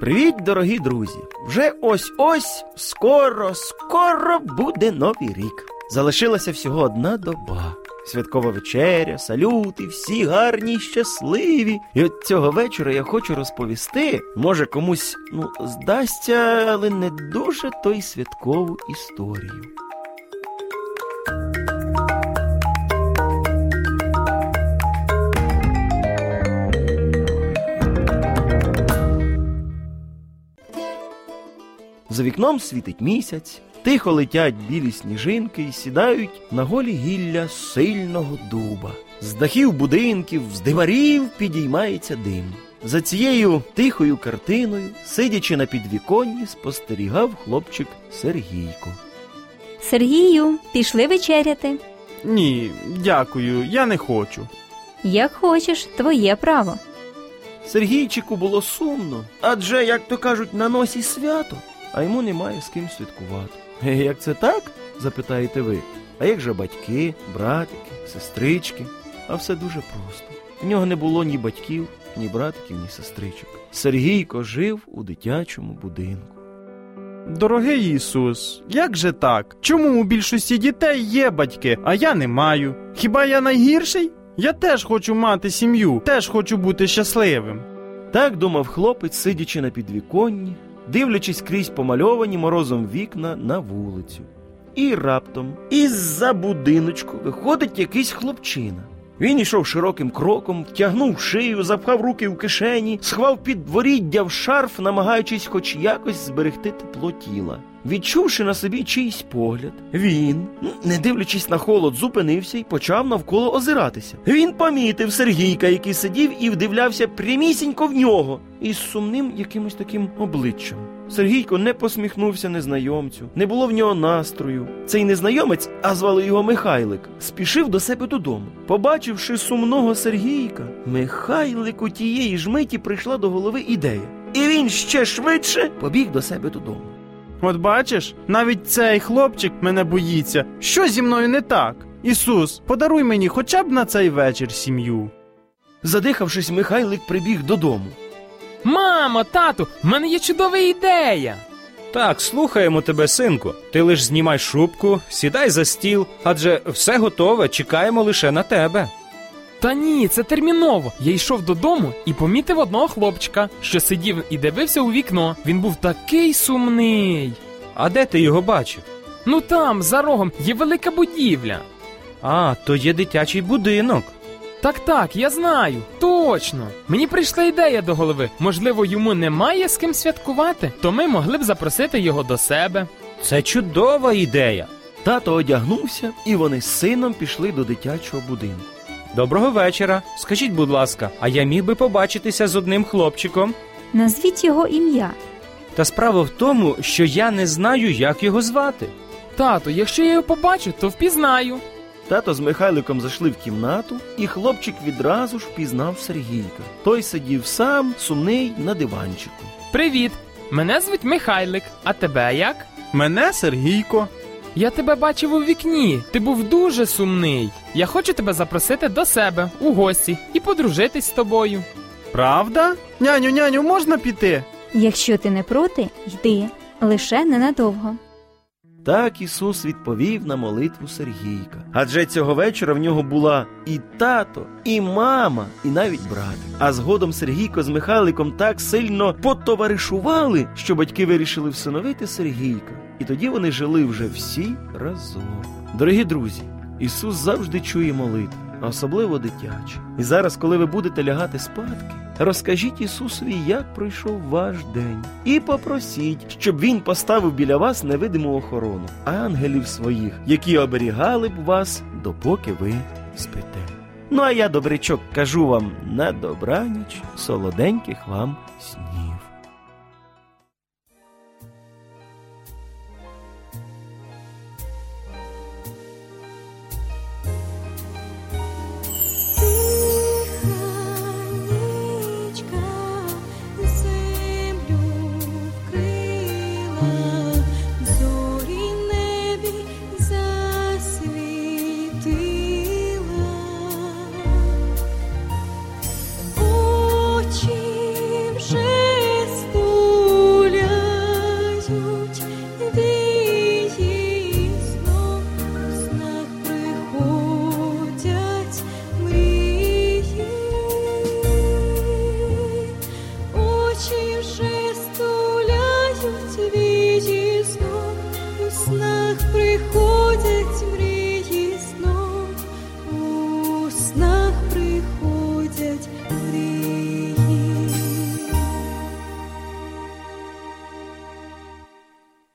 Привіт, дорогі друзі! Вже ось ось скоро, скоро буде новий рік. Залишилася всього одна доба. Святкова вечеря, салюти, всі гарні щасливі. І от цього вечора я хочу розповісти, може комусь ну, здасться, але не дуже той святкову історію. За вікном світить місяць, тихо летять білі сніжинки і сідають на голі гілля сильного дуба. З дахів будинків, з диварів підіймається дим. За цією тихою картиною, сидячи на підвіконні, спостерігав хлопчик Сергійко. Сергію, пішли вечеряти. Ні, дякую, я не хочу. Як хочеш, твоє право. Сергійчику було сумно, адже, як то кажуть, на носі свято, а йому немає з ким святкувати. «Е, Як це так? запитаєте ви. А як же батьки, братики, сестрички? А все дуже просто. В нього не було ні батьків, ні братиків, ні сестричок. Сергійко жив у дитячому будинку. Дорогий Ісус, як же так? Чому у більшості дітей є батьки, а я не маю? Хіба я найгірший? Я теж хочу мати сім'ю, теж хочу бути щасливим. Так думав хлопець, сидячи на підвіконні, дивлячись крізь помальовані морозом вікна на вулицю. І раптом із-за будиночку виходить якийсь хлопчина. Він ішов широким кроком, втягнув шию, запхав руки в кишені, схвав підворіддя в шарф, намагаючись хоч якось зберегти тепло тіла. Відчувши на собі чийсь погляд, він, не дивлячись на холод, зупинився і почав навколо озиратися. Він помітив Сергійка, який сидів і вдивлявся прямісінько в нього із сумним якимось таким обличчям. Сергійко не посміхнувся незнайомцю, не було в нього настрою. Цей незнайомець, а звали його Михайлик, спішив до себе додому. Побачивши сумного Сергійка, Михайлику тієї ж миті прийшла до голови ідея. І він ще швидше побіг до себе додому. От бачиш, навіть цей хлопчик мене боїться. Що зі мною не так? Ісус, подаруй мені хоча б на цей вечір сім'ю. Задихавшись, Михайлик прибіг додому. Мамо, тату, в мене є чудова ідея. Так, слухаємо тебе, синку. Ти лиш знімай шубку, сідай за стіл, адже все готове, чекаємо лише на тебе. Та ні, це терміново. Я йшов додому і помітив одного хлопчика, що сидів і дивився у вікно. Він був такий сумний. А де ти його бачив? Ну там, за рогом, є велика будівля. А, то є дитячий будинок. Так, так, я знаю. Точно. Мені прийшла ідея до голови. Можливо, йому немає з ким святкувати, то ми могли б запросити його до себе. Це чудова ідея. Тато одягнувся, і вони з сином пішли до дитячого будинку. Доброго вечора. Скажіть, будь ласка, а я міг би побачитися з одним хлопчиком? Назвіть його ім'я. Та справа в тому, що я не знаю, як його звати. Тато, якщо я його побачу, то впізнаю. Тато з Михайликом зайшли в кімнату, і хлопчик відразу ж впізнав Сергійка. Той сидів сам, сумний, на диванчику. Привіт! Мене звуть Михайлик, а тебе як? Мене Сергійко. Я тебе бачив у вікні. Ти був дуже сумний. Я хочу тебе запросити до себе у гості і подружитись з тобою. Правда? Няню, няню, можна піти? Якщо ти не проти, йди, лише ненадовго. Так Ісус відповів на молитву Сергійка. Адже цього вечора в нього була і тато, і мама, і навіть брат. А згодом Сергійко з Михайликом так сильно потоваришували, що батьки вирішили всиновити Сергійка. І тоді вони жили вже всі разом. Дорогі друзі, Ісус завжди чує молитви, особливо дитячі. І зараз, коли ви будете лягати спадки, розкажіть Ісусові, як пройшов ваш день, і попросіть, щоб Він поставив біля вас невидиму охорону, ангелів своїх, які оберігали б вас, допоки ви спите. Ну а я, добрячок, кажу вам на добраніч, солоденьких вам снів. not